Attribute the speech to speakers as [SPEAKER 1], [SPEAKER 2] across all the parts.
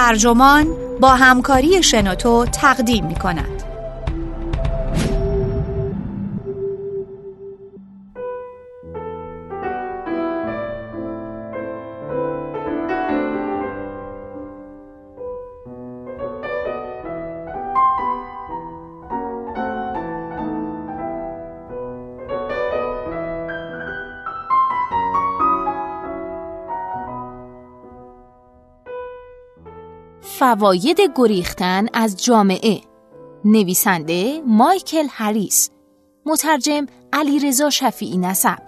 [SPEAKER 1] ترجمان با همکاری شنوتو تقدیم می کند.
[SPEAKER 2] فواید گریختن از جامعه. نویسنده مایکل هریس. مترجم علیرضا شفیعی نسب.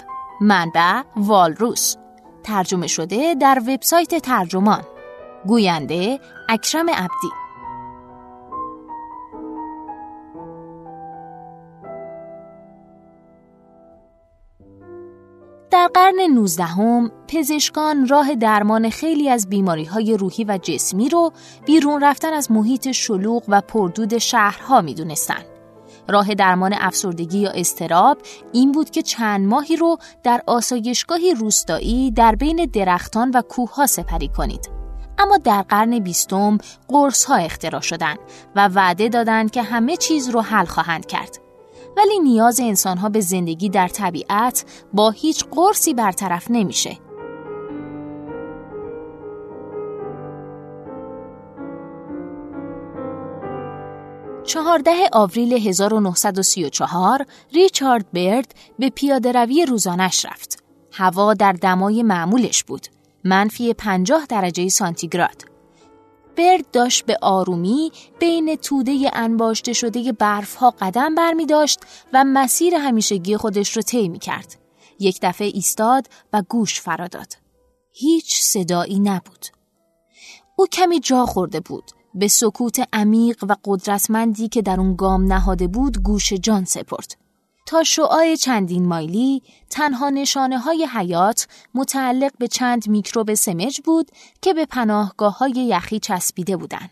[SPEAKER 2] منبع والروس. ترجمه شده در وبسایت ترجمان. گوینده اکرم عبدی. قرن 19 هم، پزشکان راه درمان خیلی از بیماری های روحی و جسمی رو بیرون رفتن از محیط شلوغ و پردود شهرها می دونستن. راه درمان افسردگی یا استراب این بود که چند ماهی رو در آسایشگاهی روستایی در بین درختان و کوه ها سپری کنید. اما در قرن بیستم قرص ها اختراع شدند و وعده دادند که همه چیز رو حل خواهند کرد. ولی نیاز انسانها به زندگی در طبیعت با هیچ قرصی برطرف نمیشه. چهارده آوریل 1934 ریچارد برد به پیاده روی روزانش رفت. هوا در دمای معمولش بود. منفی 50 درجه سانتیگراد. برد داشت به آرومی بین توده انباشته شده برف ها قدم بر می داشت و مسیر همیشگی خودش رو طی می کرد. یک دفعه ایستاد و گوش فرا داد. هیچ صدایی نبود. او کمی جا خورده بود. به سکوت عمیق و قدرتمندی که در اون گام نهاده بود گوش جان سپرد. تا شعاع چندین مایلی تنها نشانه های حیات متعلق به چند میکروب سمج بود که به پناهگاه های یخی چسبیده بودند.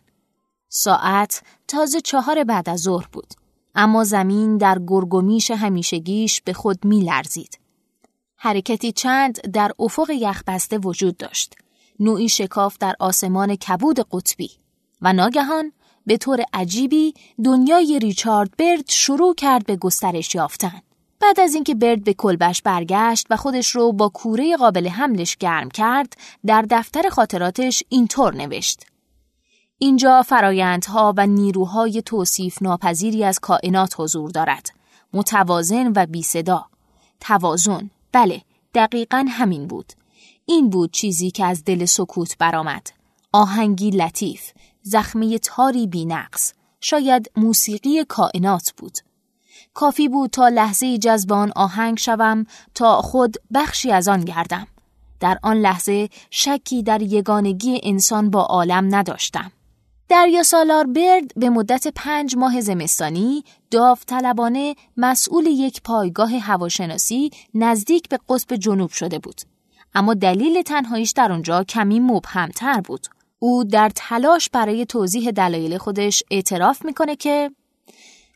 [SPEAKER 2] ساعت تازه چهار بعد از ظهر بود. اما زمین در گرگومیش همیشگیش به خود می لرزید. حرکتی چند در افق یخبسته وجود داشت. نوعی شکاف در آسمان کبود قطبی و ناگهان به طور عجیبی دنیای ریچارد برد شروع کرد به گسترش یافتن. بعد از اینکه برد به کلبش برگشت و خودش رو با کوره قابل حملش گرم کرد، در دفتر خاطراتش اینطور نوشت. اینجا فرایندها و نیروهای توصیف ناپذیری از کائنات حضور دارد. متوازن و بی صدا. توازن. بله، دقیقا همین بود. این بود چیزی که از دل سکوت برآمد. آهنگی لطیف، زخمه تاری بینقص. شاید موسیقی کائنات بود. کافی بود تا لحظه جذبان آهنگ شوم تا خود بخشی از آن گردم. در آن لحظه شکی در یگانگی انسان با عالم نداشتم. دریا سالار برد به مدت پنج ماه زمستانی داوطلبانه مسئول یک پایگاه هواشناسی نزدیک به قطب جنوب شده بود. اما دلیل تنهاییش در آنجا کمی مبهمتر بود. او در تلاش برای توضیح دلایل خودش اعتراف می‌کنه که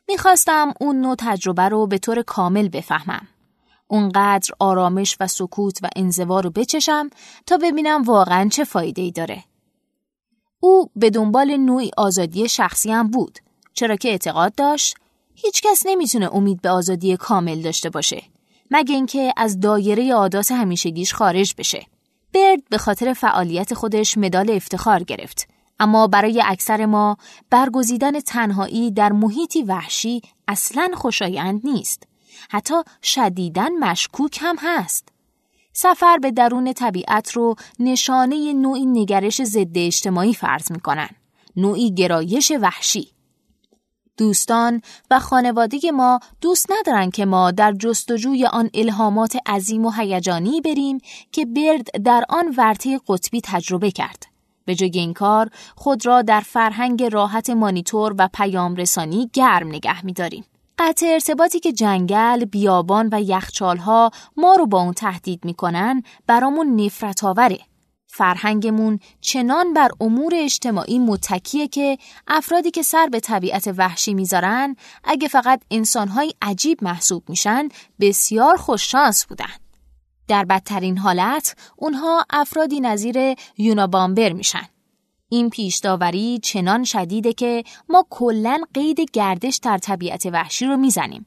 [SPEAKER 2] می‌خواستم اون نوع تجربه رو به طور کامل بفهمم. اونقدر آرامش و سکوت و انزوا رو بچشم تا ببینم واقعا چه فایده ای داره. او به دنبال نوعی آزادی شخصی هم بود چرا که اعتقاد داشت هیچکس نمی‌تونه امید به آزادی کامل داشته باشه مگه اینکه از دایره عادات همیشگیش خارج بشه. برد به خاطر فعالیت خودش مدال افتخار گرفت. اما برای اکثر ما برگزیدن تنهایی در محیطی وحشی اصلا خوشایند نیست. حتی شدیدن مشکوک هم هست. سفر به درون طبیعت رو نشانه نوعی نگرش ضد اجتماعی فرض می‌کنن. نوعی گرایش وحشی. دوستان و خانواده ما دوست ندارن که ما در جستجوی آن الهامات عظیم و هیجانی بریم که برد در آن ورطه قطبی تجربه کرد. به جای این کار خود را در فرهنگ راحت مانیتور و پیام رسانی گرم نگه می‌داریم. قطع ارتباطی که جنگل، بیابان و یخچالها ما رو با اون تهدید می‌کنن برامون نفرت آوره. فرهنگمون چنان بر امور اجتماعی متکیه که افرادی که سر به طبیعت وحشی می‌ذارن اگه فقط انسانهای عجیب محسوب میشن بسیار خوششانس بودن. در بدترین حالت اونها افرادی نظیر یونابامبر میشن. این پیش داوری چنان شدیده که ما کلا قید گردش در طبیعت وحشی رو می‌زنیم.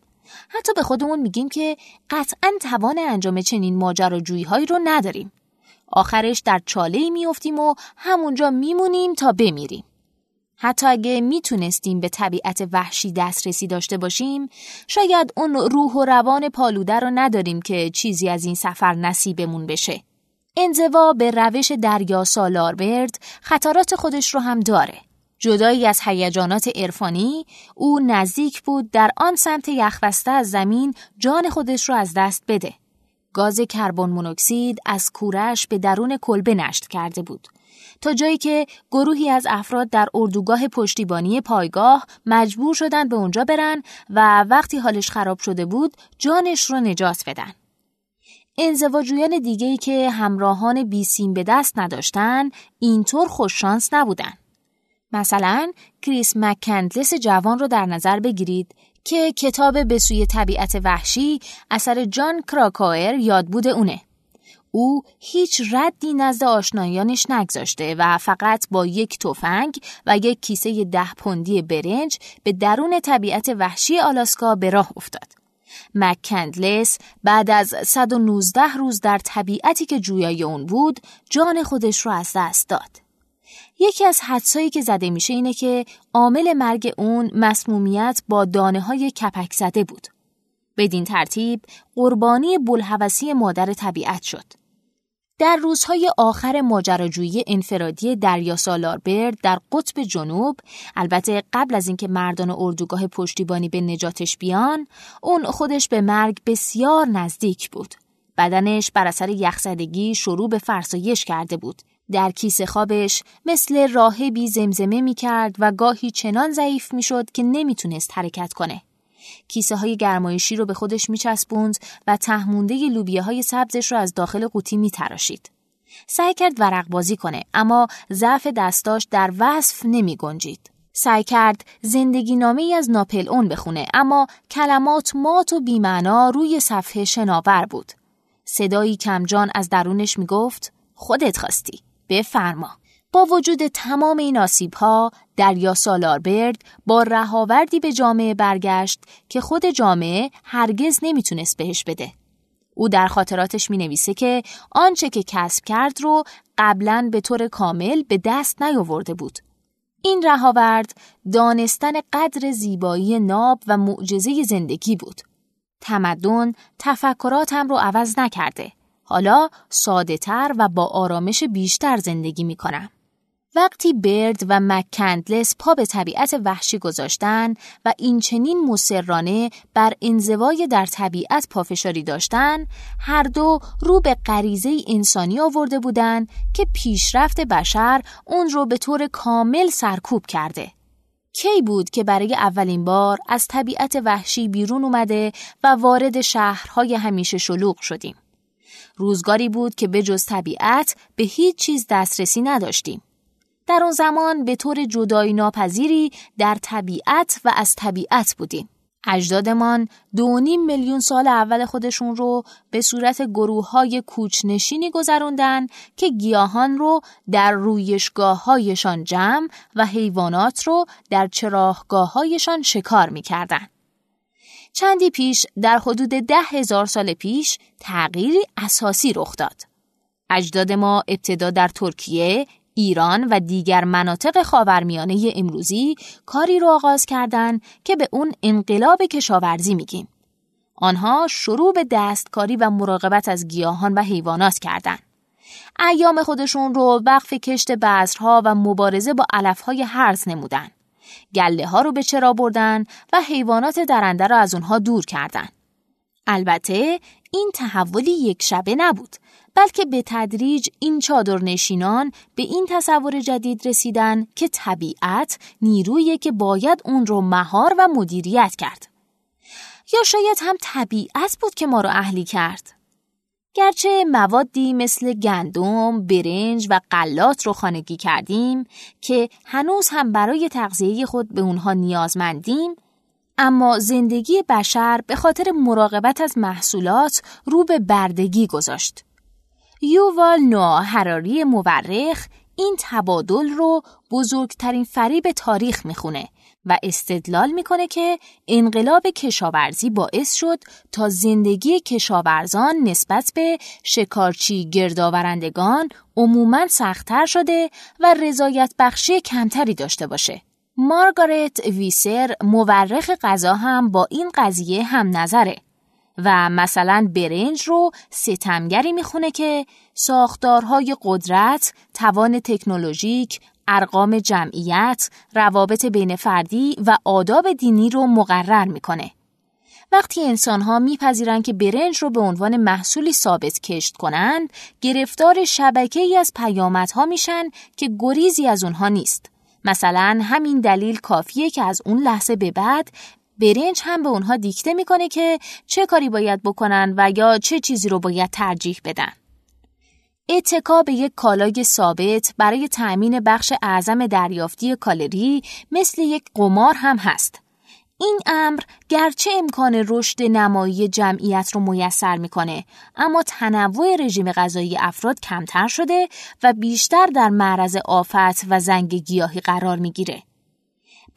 [SPEAKER 2] حتی به خودمون میگیم که قطعا توان انجام چنین ماجراجویی هایی رو نداریم. آخرش در چاله میافتیم و همونجا میمونیم تا بمیریم. حتی اگه می‌تونستیم به طبیعت وحشی دسترسی داشته باشیم شاید اون روح و روان پالوده رو نداریم که چیزی از این سفر نصیبمون بشه. انزوا به روش دریا سالار برد خطرات خودش رو هم داره. جدایی از هیجانات عرفانی او نزدیک بود در آن سمت یخبسته از زمین جان خودش رو از دست بده. گاز کربن مونوکسید از کورش به درون کلبه نشت کرده بود. تا جایی که گروهی از افراد در اردوگاه پشتیبانی پایگاه مجبور شدن به اونجا برن و وقتی حالش خراب شده بود جانش رو نجات بدن. انزواجویان دیگهی که همراهان بیسیم به دست نداشتن اینطور خوششانس نبودن. مثلا کریس مکندلس جوان رو در نظر بگیرید که کتاب به سوی طبیعت وحشی اثر جان کراکایر یادبود اونه. او هیچ ردی نزد آشنایانش نگذاشته و فقط با یک تفنگ و یک کیسه ده پوندی برنج به درون طبیعت وحشی آلاسکا به راه افتاد. مکندلس بعد از 119 روز در طبیعتی که جویای اون بود جان خودش رو از دست داد. یکی از حدسایی که زده میشه اینه که عامل مرگ اون مسمومیت با دانه های کپک زده بود. بدین ترتیب قربانی بلحوثی مادر طبیعت شد. در روزهای آخر ماجراجویی انفرادی دریا برد در قطب جنوب البته قبل از اینکه مردان اردوگاه پشتیبانی به نجاتش بیان اون خودش به مرگ بسیار نزدیک بود بدنش بر اثر یخزدگی شروع به فرسایش کرده بود در کیسه خوابش مثل راهبی زمزمه می کرد و گاهی چنان ضعیف می شد که نمی‌تونست حرکت کنه. کیسه های گرمایشی رو به خودش میچسبوند و تهمونده لوبیه های سبزش رو از داخل قوطی میتراشید. سعی کرد ورق بازی کنه اما ضعف دستاش در وصف نمی گنجید. سعی کرد زندگی نامه از ناپل اون بخونه اما کلمات مات و بیمعنا روی صفحه شناور بود. صدایی کمجان از درونش می‌گفت خودت خواستی بفرما. با وجود تمام این آسیب ها دریا برد با رهاوردی به جامعه برگشت که خود جامعه هرگز نمی‌تونست بهش بده. او در خاطراتش می نویسه که آنچه که کسب کرد رو قبلا به طور کامل به دست نیاورده بود. این رهاورد دانستن قدر زیبایی ناب و معجزه زندگی بود. تمدن تفکراتم رو عوض نکرده. حالا ساده تر و با آرامش بیشتر زندگی می کنم. وقتی برد و مکندلس پا به طبیعت وحشی گذاشتن و این چنین مسررانه بر انزوای در طبیعت پافشاری داشتن هر دو رو به غریزه انسانی آورده بودند که پیشرفت بشر اون رو به طور کامل سرکوب کرده کی بود که برای اولین بار از طبیعت وحشی بیرون اومده و وارد شهرهای همیشه شلوغ شدیم روزگاری بود که به جز طبیعت به هیچ چیز دسترسی نداشتیم در اون زمان به طور جدایی ناپذیری در طبیعت و از طبیعت بودیم. اجدادمان دو نیم میلیون سال اول خودشون رو به صورت گروه های کوچنشینی گذروندن که گیاهان رو در رویشگاه هایشان جمع و حیوانات رو در چراهگاه هایشان شکار می کردن. چندی پیش در حدود ده هزار سال پیش تغییری اساسی رخ داد. اجداد ما ابتدا در ترکیه، ایران و دیگر مناطق خاورمیانه امروزی کاری رو آغاز کردند که به اون انقلاب کشاورزی میگیم. آنها شروع به دستکاری و مراقبت از گیاهان و حیوانات کردند. ایام خودشون رو وقف کشت بذرها و مبارزه با علفهای هرز نمودن. گله ها رو به چرا بردن و حیوانات درنده را از اونها دور کردند. البته این تحولی یک شبه نبود بلکه به تدریج این چادرنشینان به این تصور جدید رسیدن که طبیعت نیرویی که باید اون رو مهار و مدیریت کرد. یا شاید هم طبیعت بود که ما رو اهلی کرد. گرچه موادی مثل گندم، برنج و قلات رو خانگی کردیم که هنوز هم برای تغذیه خود به اونها نیازمندیم، اما زندگی بشر به خاطر مراقبت از محصولات رو به بردگی گذاشت. یووال نوآ حراری مورخ این تبادل رو بزرگترین فریب تاریخ می‌خونه و استدلال می‌کنه که انقلاب کشاورزی باعث شد تا زندگی کشاورزان نسبت به شکارچی گردآورندگان عموما سختتر شده و رضایت بخشی کمتری داشته باشه. مارگارت ویسر مورخ غذا هم با این قضیه هم نظره و مثلا برنج رو ستمگری می‌خونه که ساختارهای قدرت، توان تکنولوژیک، ارقام جمعیت، روابط بین فردی و آداب دینی رو مقرر می‌کنه. وقتی انسان ها میپذیرند که برنج رو به عنوان محصولی ثابت کشت کنند، گرفتار شبکه ای از پیامدها میشن که گریزی از اونها نیست. مثلا همین دلیل کافیه که از اون لحظه به بعد برنج هم به اونها دیکته می‌کنه که چه کاری باید بکنن و یا چه چیزی رو باید ترجیح بدن. اتکا به یک کالای ثابت برای تأمین بخش اعظم دریافتی کالری مثل یک قمار هم هست. این امر گرچه امکان رشد نمایی جمعیت رو میسر می‌کنه اما تنوع رژیم غذایی افراد کمتر شده و بیشتر در معرض آفت و زنگ گیاهی قرار می‌گیره.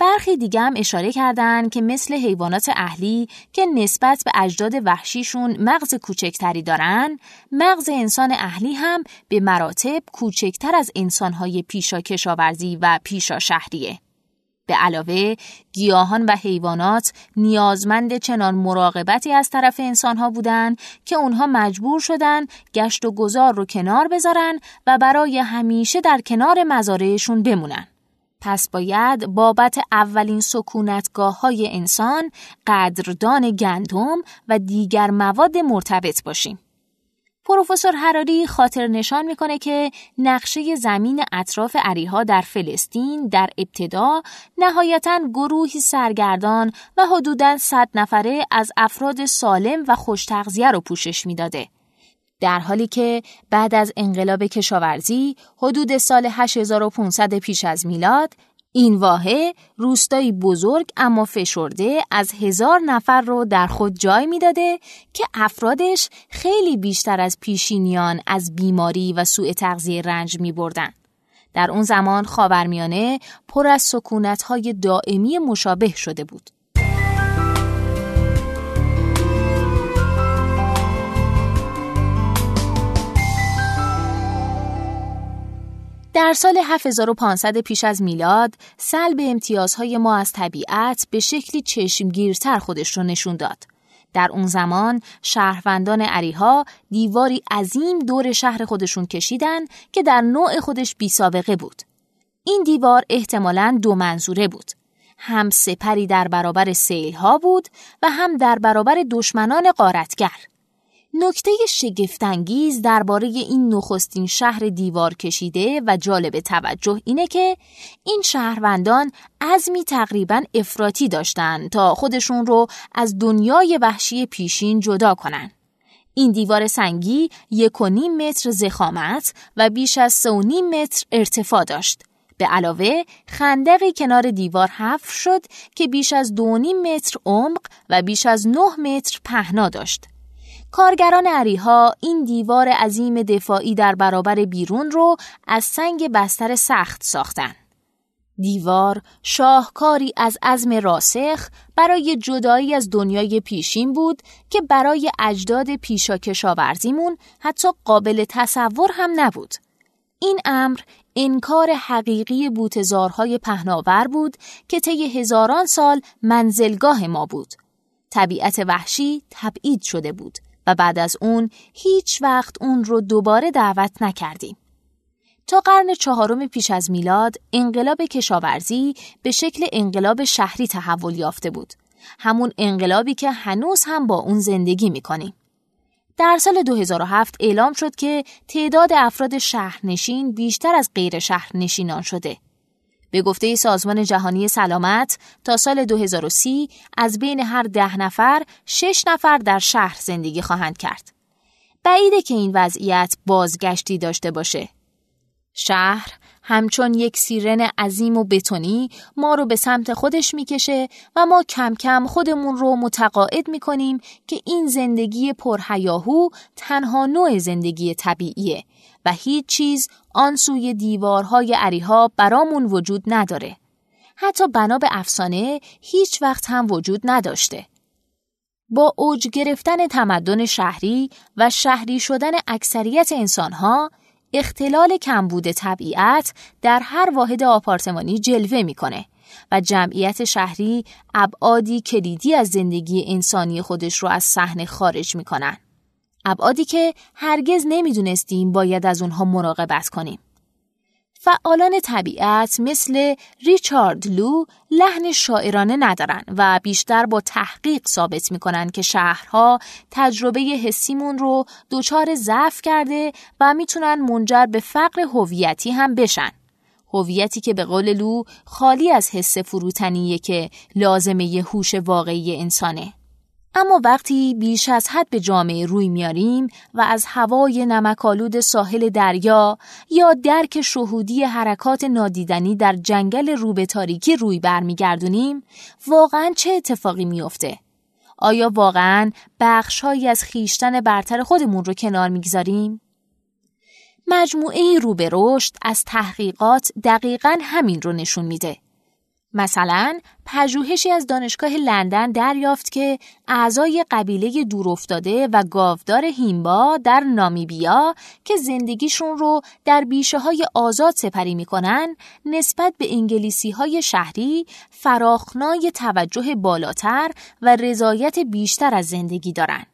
[SPEAKER 2] برخی دیگه هم اشاره کردن که مثل حیوانات اهلی که نسبت به اجداد وحشیشون مغز کوچکتری دارن، مغز انسان اهلی هم به مراتب کوچکتر از انسانهای پیشا کشاورزی و پیشا شهریه. به علاوه گیاهان و حیوانات نیازمند چنان مراقبتی از طرف انسانها بودند که اونها مجبور شدن گشت و گذار رو کنار بذارن و برای همیشه در کنار مزارعشون بمونن. پس باید بابت اولین سکونتگاه های انسان قدردان گندم و دیگر مواد مرتبط باشیم. پروفسور حراری خاطر نشان می‌کنه که نقشه زمین اطراف عریها در فلسطین در ابتدا نهایتا گروهی سرگردان و حدوداً 100 نفره از افراد سالم و خوش تغذیه رو پوشش می‌داده. در حالی که بعد از انقلاب کشاورزی حدود سال 8500 پیش از میلاد این واحه روستایی بزرگ اما فشرده از هزار نفر رو در خود جای می‌داده که افرادش خیلی بیشتر از پیشینیان از بیماری و سوء تغذیه رنج می بردن. در اون زمان خاورمیانه پر از سکونت دائمی مشابه شده بود. در سال 7500 پیش از میلاد سلب امتیازهای ما از طبیعت به شکلی چشمگیرتر خودش رو نشون داد. در اون زمان شهروندان عریها دیواری عظیم دور شهر خودشون کشیدن که در نوع خودش بی سابقه بود. این دیوار احتمالاً دو منظوره بود. هم سپری در برابر سیل ها بود و هم در برابر دشمنان قارتگر. نکته شگفتانگیز درباره این نخستین شهر دیوار کشیده و جالب توجه اینه که این شهروندان عزمی تقریبا افراطی داشتند تا خودشون رو از دنیای وحشی پیشین جدا کنن. این دیوار سنگی یک و نیم متر زخامت و بیش از سه و نیم متر ارتفاع داشت. به علاوه خندقی کنار دیوار حفر شد که بیش از دو نیم متر عمق و بیش از نه متر پهنا داشت. کارگران عریها این دیوار عظیم دفاعی در برابر بیرون رو از سنگ بستر سخت ساختن. دیوار شاهکاری از عزم راسخ برای جدایی از دنیای پیشین بود که برای اجداد پیشا کشاورزیمون حتی قابل تصور هم نبود. این امر انکار حقیقی بوتزارهای پهناور بود که طی هزاران سال منزلگاه ما بود. طبیعت وحشی تبعید شده بود و بعد از اون هیچ وقت اون رو دوباره دعوت نکردیم. تا قرن چهارم پیش از میلاد انقلاب کشاورزی به شکل انقلاب شهری تحول یافته بود. همون انقلابی که هنوز هم با اون زندگی می‌کنیم. در سال 2007 اعلام شد که تعداد افراد شهرنشین بیشتر از غیر شهرنشینان شده. به گفته سازمان جهانی سلامت تا سال 2030 از بین هر ده نفر شش نفر در شهر زندگی خواهند کرد. بعیده که این وضعیت بازگشتی داشته باشه. شهر همچون یک سیرن عظیم و بتونی ما رو به سمت خودش می‌کشه و ما کم کم خودمون رو متقاعد می‌کنیم که این زندگی پرهیاهو تنها نوع زندگی طبیعیه و هیچ چیز آن سوی دیوارهای عریها برامون وجود نداره. حتی بنا به افسانه هیچ وقت هم وجود نداشته. با اوج گرفتن تمدن شهری و شهری شدن اکثریت انسانها اختلال کمبود طبیعت در هر واحد آپارتمانی جلوه می‌کنه و جمعیت شهری ابعادی کلیدی از زندگی انسانی خودش رو از صحنه خارج می‌کنن. ابعادی که هرگز نمی‌دونستیم باید از اونها مراقبت کنیم. فعالان طبیعت مثل ریچارد لو لحن شاعرانه ندارن و بیشتر با تحقیق ثابت می‌کنن که شهرها تجربه حسیمون رو دچار ضعف کرده و می‌تونن منجر به فقر هویتی هم بشن. هویتی که به قول لو خالی از حس فروتنیه که لازمه هوش واقعی انسانه. اما وقتی بیش از حد به جامعه روی میاریم و از هوای نمکالود ساحل دریا یا درک شهودی حرکات نادیدنی در جنگل روبه تاریکی روی برمیگردونیم واقعا چه اتفاقی میافته؟ آیا واقعا بخشهایی از خیشتن برتر خودمون رو کنار می‌گذاریم؟ مجموعه رو به رشد از تحقیقات دقیقا همین رو نشون میده. مثلا پژوهشی از دانشگاه لندن دریافت که اعضای قبیله دورافتاده و گاودار هیمبا در نامیبیا که زندگیشون رو در بیشه های آزاد سپری می‌کنن نسبت به انگلیسی های شهری فراخنای توجه بالاتر و رضایت بیشتر از زندگی دارن.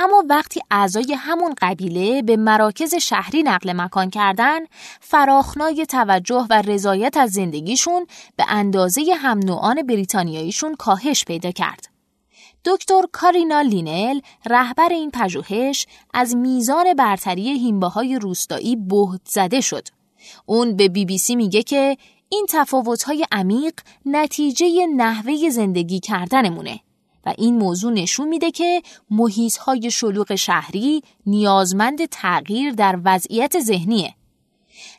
[SPEAKER 2] اما وقتی اعضای همون قبیله به مراکز شهری نقل مکان کردن فراخنای توجه و رضایت از زندگیشون به اندازه هم نوعان بریتانیاییشون کاهش پیدا کرد. دکتر کارینا لینل رهبر این پژوهش از میزان برتری هیمباهای روستایی بهت زده شد. اون به بی بی سی میگه که این تفاوت‌های عمیق نتیجه نحوه زندگی کردنمونه. این موضوع نشون میده که محیط های شلوغ شهری نیازمند تغییر در وضعیت ذهنیه.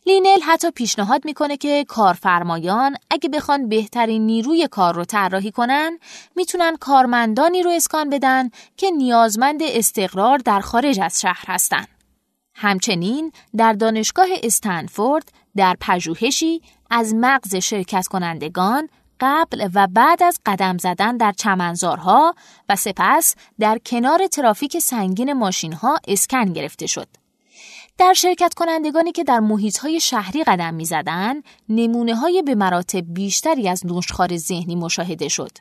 [SPEAKER 2] لینل حتی پیشنهاد می‌کنه که کارفرمایان اگه بخوان بهترین نیروی کار رو طراحی کنن می‌تونن کارمندانی رو اسکان بدن که نیازمند استقرار در خارج از شهر هستن. همچنین در دانشگاه استنفورد در پژوهشی از مغز شرکت کنندگان قبل و بعد از قدم زدن در چمنزارها و سپس در کنار ترافیک سنگین ماشینها اسکن گرفته شد. در شرکت کنندگانی که در محیط های شهری قدم می زدن، نمونه های به مراتب بیشتری از نوشخار ذهنی مشاهده شد.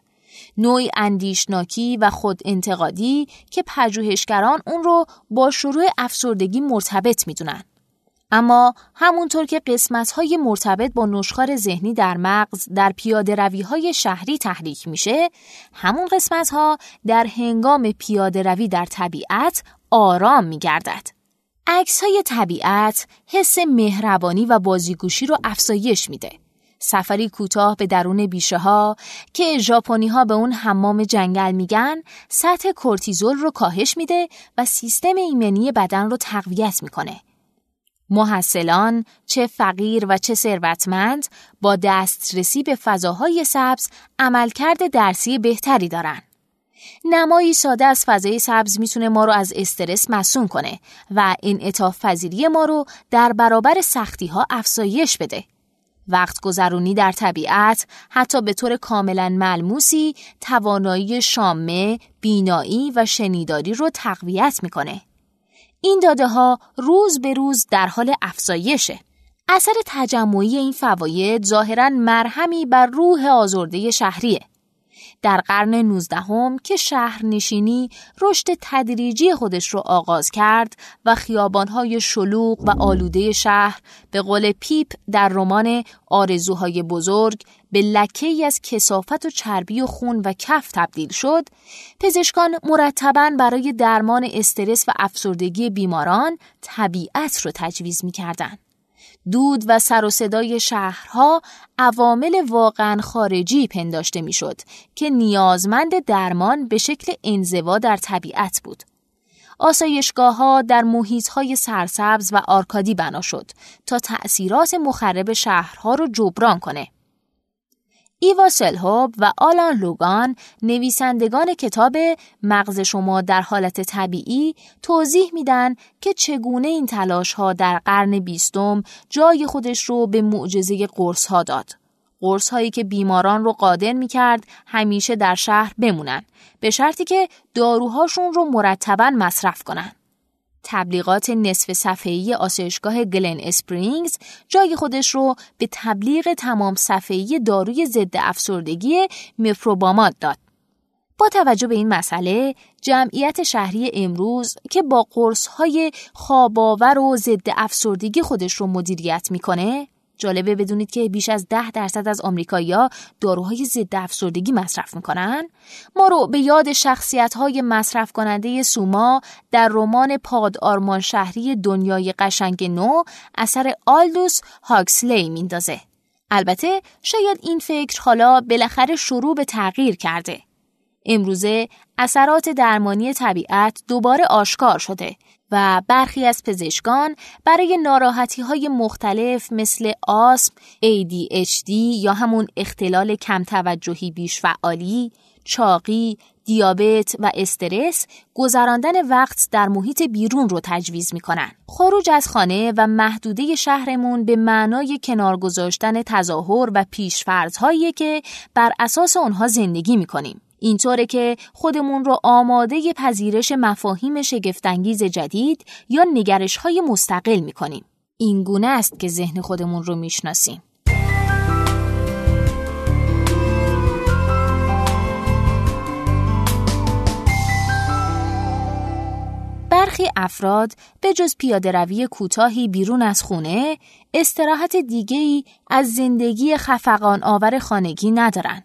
[SPEAKER 2] نوعی اندیشناکی و خود انتقادی که پژوهشگران اون رو با شروع افسردگی مرتبط می‌دونن. اما همونطور که قسمت های مرتبط با نشخار ذهنی در مغز در پیاده روی های شهری تحریک میشه همون قسمت ها در هنگام پیاده روی در طبیعت آرام میگردد. عکس های طبیعت حس مهربانی و بازیگوشی رو افزایش میده. سفری کوتاه به درون بیشه ها که ژاپنی ها به اون حمام جنگل میگن سطح کورتیزول رو کاهش میده و سیستم ایمنی بدن رو تقویت می‌کنه. محصلان چه فقیر و چه ثروتمند با دسترسی به فضاهای سبز عملکرد درسی بهتری دارن. نمایی ساده از فضای سبز می‌تونه ما رو از استرس مسون کنه و این پذیری ما رو در برابر سختی ها افزایش بده. وقت گذرونی در طبیعت حتی به طور کاملا ملموسی توانایی شامه، بینایی و شنیداری رو تقویت می‌کنه. این داده ها روز به روز در حال افزایشه. اثر تجمعی این فواید ظاهرا مرهمی بر روح آزرده شهریه. در قرن نوزدهم که شهرنشینی رشد تدریجی خودش رو آغاز کرد و خیابانهای شلوغ و آلوده شهر به قول پیپ در رمان آرزوهای بزرگ به لکه از کسافت و چربی و خون و کف تبدیل شد، پزشکان مرتبا برای درمان استرس و افسردگی بیماران طبیعت رو تجویز می کردن. دود و سر و صدای شهرها عوامل واقعا خارجی پنداشته می‌شد که نیازمند درمان به شکل انزوا در طبیعت بود. آسایشگاه ها در محیط های سرسبز و آرکادی بنا شد تا تأثیرات مخرب شهرها رو جبران کنه. ایوا سلهوب و آلان لوگان نویسندگان کتاب مغز شما در حالت طبیعی توضیح میدن که چگونه این تلاش ها در قرن بیستم جای خودش رو به معجزه قرص ها داد. قرص هایی که بیماران رو قادر می کرد همیشه در شهر بمونن به شرطی که داروهاشون رو مرتبا مصرف کنن. تبلیغات نصف صفحه‌ای آسایشگاه گلن اسپرینگز جای خودش رو به تبلیغ تمام صفحه‌ای داروی ضد افسردگی مفروبامات داد. با توجه به این مسئله جمعیت شهری امروز که با قرص‌های خواباور و ضد افسردگی خودش رو مدیریت می‌کنه جالبه بدونید که بیش از ده درصد از آمریکایی‌ها داروهای ضد افسردگی مصرف می‌کنن. ما رو به یاد شخصیت های مصرف کننده سوما در رمان پاد آرمان شهری دنیای قشنگ نو اثر آلدوس هاکسلی میندازه. البته شاید این فکر حالا بالاخره شروع به تغییر کرده. امروزه اثرات درمانی طبیعت دوباره آشکار شده. و برخی از پزشکان برای ناراحتی های مختلف مثل آسم، ADHD یا همون اختلال کم توجهی بیش فعالی، چاقی، دیابت و استرس گذراندن وقت در محیط بیرون رو تجویز می‌کنن. خروج از خانه و محدوده شهرمون به معنای کنار گذاشتن تظاهر و پیشفرضهایی که بر اساس اونها زندگی می‌کنیم. اینطوره که خودمون رو آماده پذیرش مفاهیم شگفتانگیز جدید یا نگرش های مستقل می‌کنیم. این گونه است که ذهن خودمون رو می‌شناسیم. برخی افراد به جز پیاده روی کوتاهی بیرون از خونه استراحت دیگهی از زندگی خفقان آور خانگی ندارن.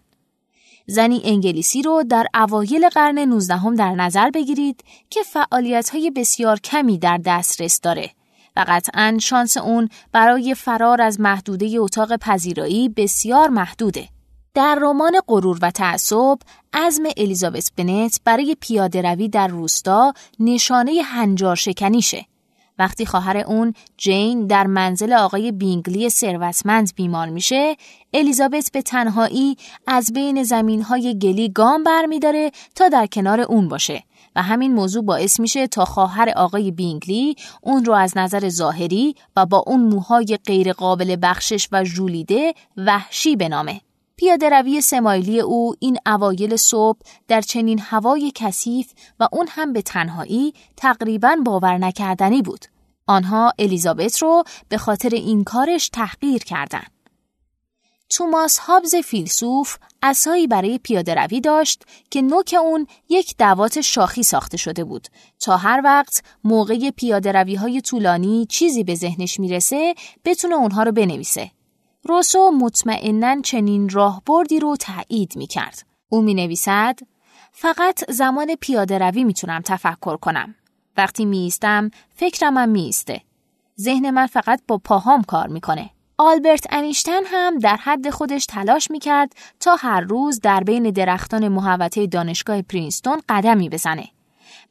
[SPEAKER 2] زنی انگلیسی رو در اوایل قرن 19 در نظر بگیرید که فعالیت های بسیار کمی در دسترس داره و قطعا شانس اون برای فرار از محدوده اتاق پذیرایی بسیار محدوده. در رمان غرور و تعصب عزم الیزابت بنت برای پیاده روی در روستا نشانه هنجار شکنیشه وقتی خواهر اون جین در منزل آقای بینگلی ثروتمند بیمار میشه الیزابت به تنهایی از بین زمین های گلی گام برمیداره تا در کنار اون باشه و همین موضوع باعث میشه تا خواهر آقای بینگلی اون رو از نظر ظاهری و با اون موهای غیر قابل بخشش و ژولیده وحشی بنامه. پیاده روی سمایلی او این اوایل صبح در چنین هوای کثیف و اون هم به تنهایی تقریبا باور نکردنی بود. آنها الیزابت رو به خاطر این کارش تحقیر کردند. توماس هابز فیلسوف اسایی برای پیاده روی داشت که نوک اون یک دوات شاخی ساخته شده بود تا هر وقت موقع پیاده روی های طولانی چیزی به ذهنش می‌رسه بتونه اونها رو بنویسه. روسو مطمئنا چنین راهبردی رو تایید می کرد. او می نویسد فقط زمان پیاده روی می‌تونم تفکر کنم. وقتی میستم فکرم هم میسته. ذهن من فقط با پاهام کار می‌کنه. آلبرت انیشتن هم در حد خودش تلاش می‌کرد تا هر روز در بین درختان محوطه دانشگاه پرینستون قدمی بزنه.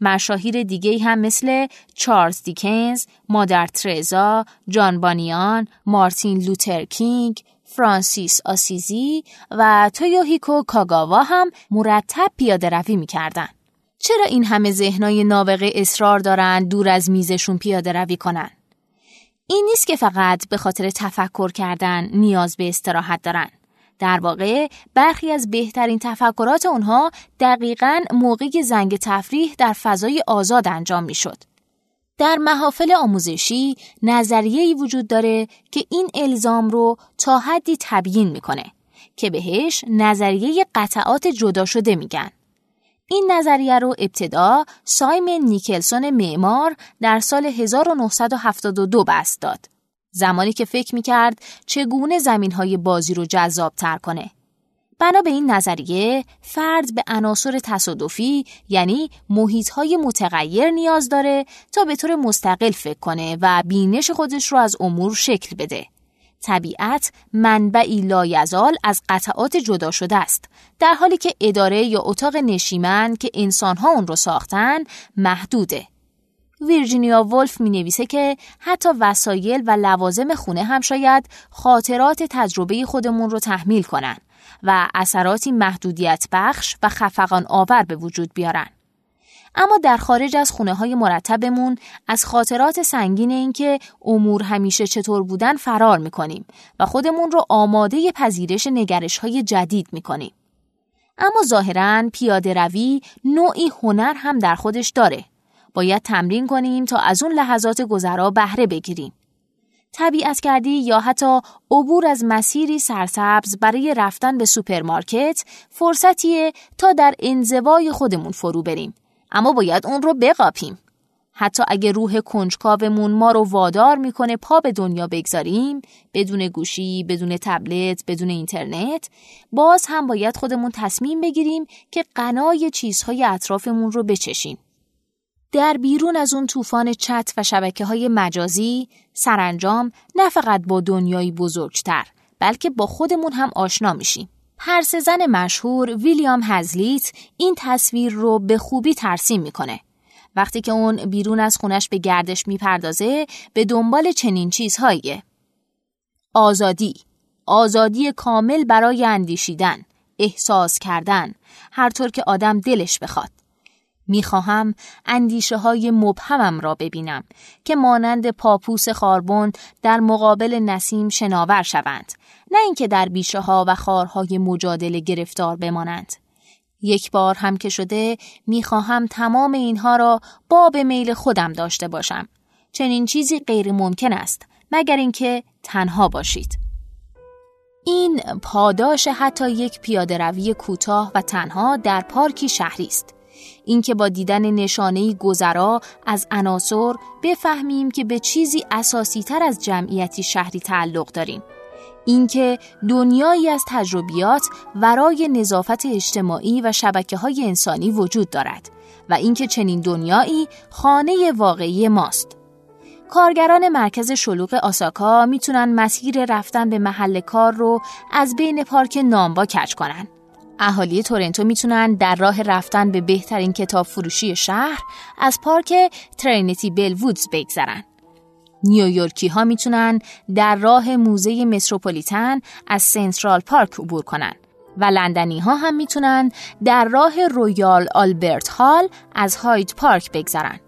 [SPEAKER 2] مشاهیر دیگه هم مثل چارلز دیکنز، مادر ترزا، جان بانیان، مارتین لوتر کینگ، فرانسیس آسیزی و تویوهیکو کاگاوا هم مرتب پیاده روی می‌کردن. چرا این همه ذهنای نابغه اصرار دارن دور از میزشون پیاده روی کنن؟ این نیست که فقط به خاطر تفکر کردن نیاز به استراحت دارن. در واقع برخی از بهترین تفکرات اونها دقیقا موقع زنگ تفریح در فضای آزاد انجام می شد. در محافل آموزشی نظریه‌ای وجود داره که این الزام رو تا حدی تبیین می‌کنه که بهش نظریه قطعات جدا شده میگن. این نظریه رو ابتدا سایمن نیکلسون معمار در سال 1972 بست داد. زمانی که فکر می‌کرد چگونه زمین های بازی رو جذاب تر کنه. بنا به این نظریه فرد به عناصر تصادفی یعنی محیط های متغیر نیاز داره تا به طور مستقل فکر کنه و بینش خودش رو از امور شکل بده. طبیعت منبعی لایزال از قطعات جدا شده است در حالی که اداره یا اتاق نشیمن که انسانها اون رو ساختن محدوده ویرجینیا ولف می نویسه که حتی وسایل و لوازم خونه هم شاید خاطرات تجربه خودمون رو تحمیل کنن و اثراتی محدودیت بخش و خفقان آور به وجود بیارن. اما در خارج از خونه های مرتبمون از خاطرات سنگین اینکه امور همیشه چطور بودن فرار می‌کنیم و خودمون رو آماده پذیرش نگرش های جدید می‌کنیم. اما ظاهرا پیاده روی نوعی هنر هم در خودش داره. باید تمرین کنیم تا از اون لحظات گذرا بهره بگیریم. طبیعت گردی یا حتی عبور از مسیری سرسبز برای رفتن به سوپرمارکت فرصتیه تا در انزوای خودمون فرو بریم. اما باید اون رو بقاپیم. حتی اگه روح کنجکاومون ما رو وادار می‌کنه پا به دنیا بگذاریم بدون گوشی، بدون تبلت، بدون اینترنت باز هم باید خودمون تصمیم بگیریم که غنای چیزهای اطرافمون رو بچشیم. در بیرون از اون طوفان چت و شبکه های مجازی سرانجام نه فقط با دنیایی بزرگتر بلکه با خودمون هم آشنا میشیم. پرس زن مشهور ویلیام هزلیت این تصویر رو به خوبی ترسیم می‌کنه. وقتی که اون بیرون از خونش به گردش می‌پردازه به دنبال چنین چیزهاییه. آزادی آزادی کامل برای اندیشیدن احساس کردن هر طور که آدم دلش بخواد می‌خواهم اندیشه های مبهمم را ببینم که مانند پاپوس خاربون در مقابل نسیم شناور شوند نه اینکه در بیشه ها و خارهای مجادله گرفتار بمانند. یک بار هم که شده می‌خواهم تمام اینها را با به میل خودم داشته باشم. چنین چیزی غیر ممکن است مگر اینکه تنها باشید. این پاداش حتی یک پیاده روی کوتاه و تنها در پارکی شهری است. اینکه با دیدن نشانه گذرا از عناصر بفهمیم که به چیزی اساسی تر از جمعیتی شهری تعلق داریم اینکه دنیایی از تجربیات ورای نظافت اجتماعی و شبکه های انسانی وجود دارد و اینکه چنین دنیایی خانه واقعی ماست. کارگران مرکز شلوغ اوساکا می‌تونن مسیر رفتن به محل کار رو از بین پارک نامبا کج کنن اهالی تورنتو می‌تونن در راه رفتن به بهترین کتاب فروشی شهر از پارک ترینیتی بل وودز بگذرن. نیویورکی ها می‌تونن در راه موزه متروپولیتن از سنترال پارک عبور کنن و لندنی ها هم می‌تونن در راه رویال آلبرت هال از هاید پارک بگذرن.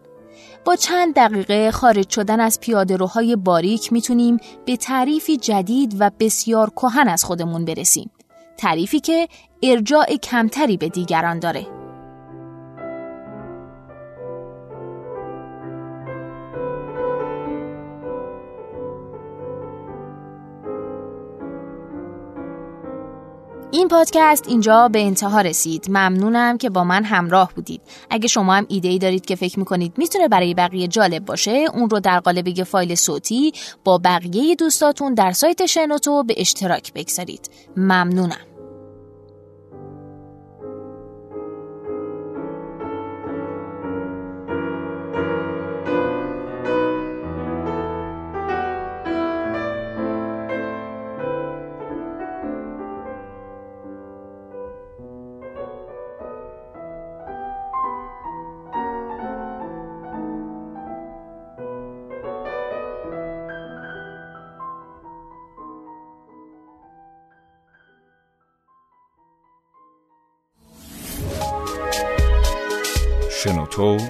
[SPEAKER 2] با چند دقیقه خارج شدن از پیاده روهای باریک می‌تونیم به تعریفی جدید و بسیار کهن از خودمون برسیم. تعریفی که ارجاع کمتری به دیگران داره. این پادکست اینجا به انتها رسید. ممنونم که با من همراه بودید. اگه شما هم ایده ای دارید که فکر می‌کنید می‌تونه برای بقیه جالب باشه اون رو در قالب یه فایل صوتی با بقیه دوستاتون در سایت شنوتو به اشتراک بگذارید. ممنونم.